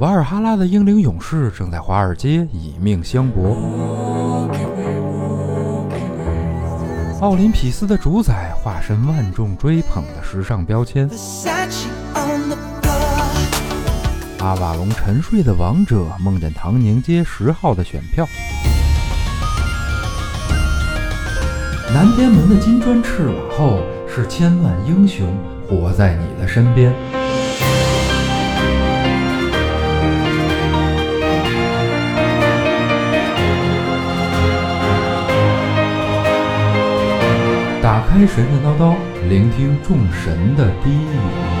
瓦尔哈拉的英灵勇士正在华尔街以命相搏。奥林匹斯的主宰化身万众追捧的时尚标签。阿瓦隆沉睡的王者梦见唐宁街十号的选票。南天门的金砖翅瓦后，是千万英雄活在你的身边。开神神叨叨，聆听众神的低语。